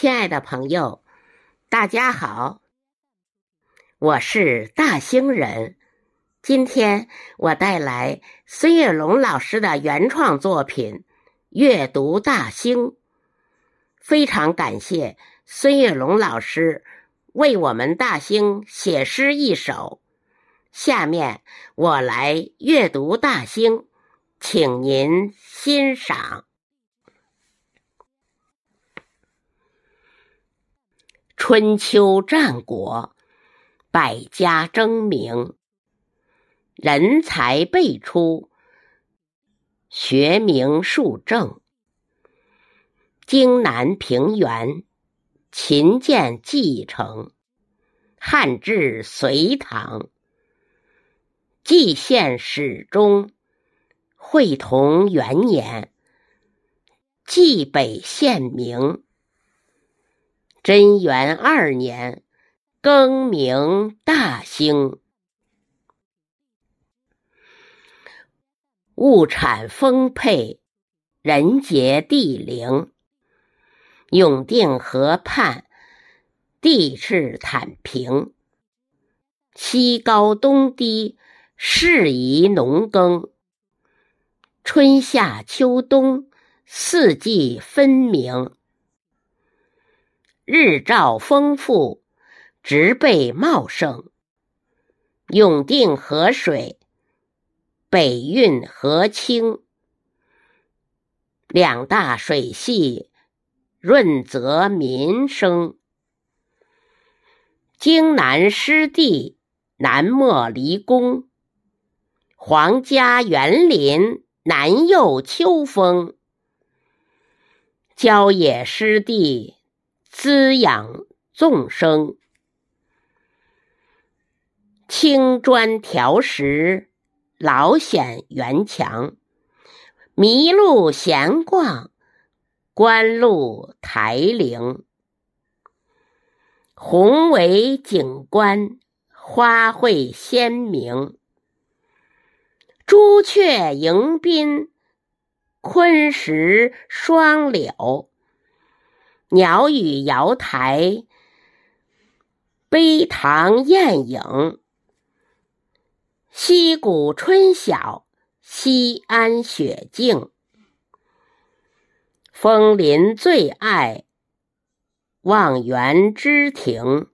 亲爱的朋友，大家好，我是大兴人。今天我带来孙月龙老师的原创作品《阅读大兴》，非常感谢孙月龙老师为我们大兴写诗一首。下面我来阅读大兴，请您欣赏。春秋战国，百家争鸣，人才辈出，学名树正。荆南平原，秦建继承，汉至隋唐，蓟县始终，会同元年，蓟北县名。贞元二年，更名大兴。物产丰沛，人杰地灵。永定河畔，地势坦平。西高东低，适宜农耕。春夏秋冬，四季分明。日照丰富，植被茂盛。永定河水，北运河清，两大水系润泽民生。荆南湿地，南莫离宫，皇家园林，南佑秋风。郊野湿地。滋养众生，青砖条石，老显园墙。麋鹿闲逛，观鹿台陵。宏伟景观，花卉鲜明。朱雀迎宾，昆石双柳。鸟语瑶台，碑堂艳影。溪谷春晓，西安雪静。枫林最爱，望园之庭。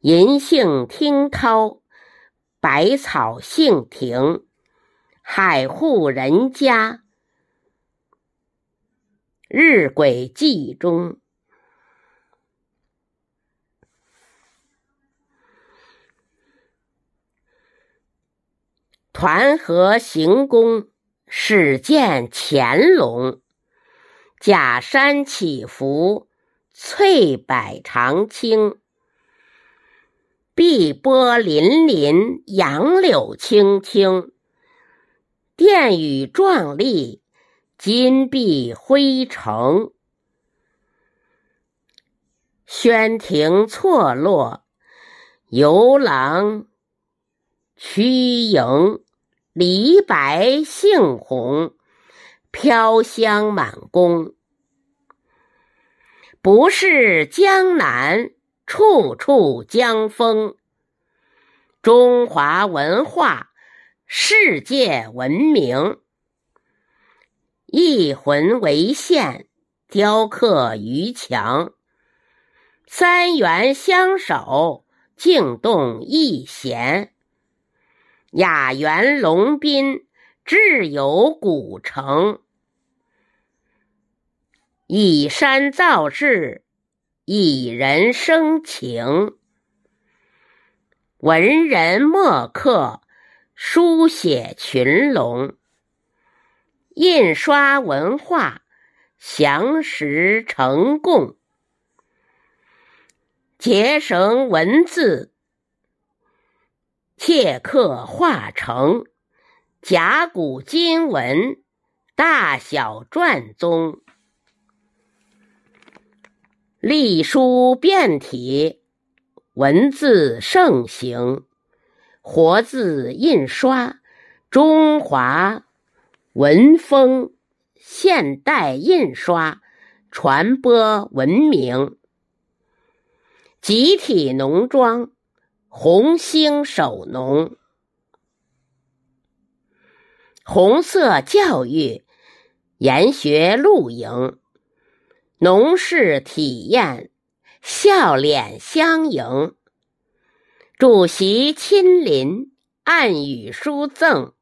银杏听涛，百草杏庭。海户人家。日晷记中，团河行宫，始见乾隆。假山起伏，翠柏长青。碧波粼粼，杨柳青青。殿宇壮丽。金碧辉城，轩庭错落，游廊曲影，梨白杏红，飘香满宫。不是江南，处处江风。中华文化，世界闻名。一魂为线，雕刻于墙。三元相守，静动一弦。雅园龙宾，志有古城。以山造势，以人生情。文人墨客，书写群龙。印刷文化，详实成供，结绳文字，切刻画成，甲骨金文，大小篆宗，隶书变体，文字盛行，活字印刷，中华。文风现代印刷传播文明。集体农庄，红星守农，红色教育研学露营，农事体验，笑脸相迎。主席亲临，暗语书赠。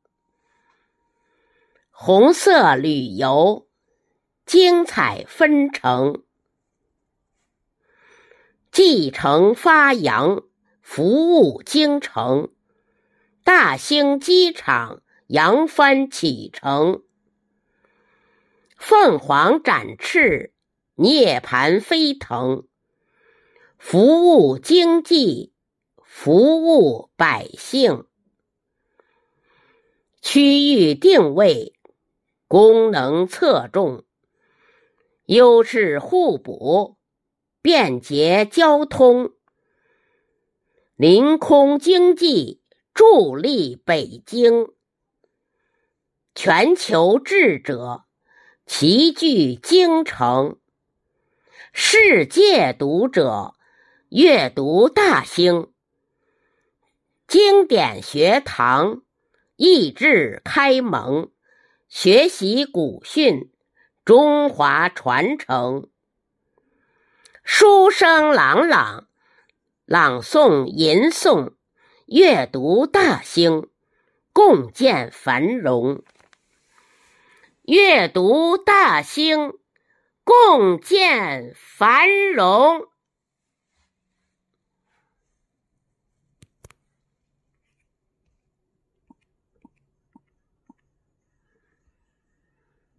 红色旅游，精彩纷呈。继承发扬，服务京城。大兴机场扬帆启程。凤凰展翅，涅槃飞腾。服务经济，服务百姓。区域定位。功能侧重，优势互补，便捷交通，临空经济助力北京。全球智者齐聚京城，世界读者阅读大兴，经典学堂益智开蒙。学习古训，中华传承；书声朗朗，朗诵吟诵，阅读大兴，共建繁荣。阅读大兴，共建繁荣。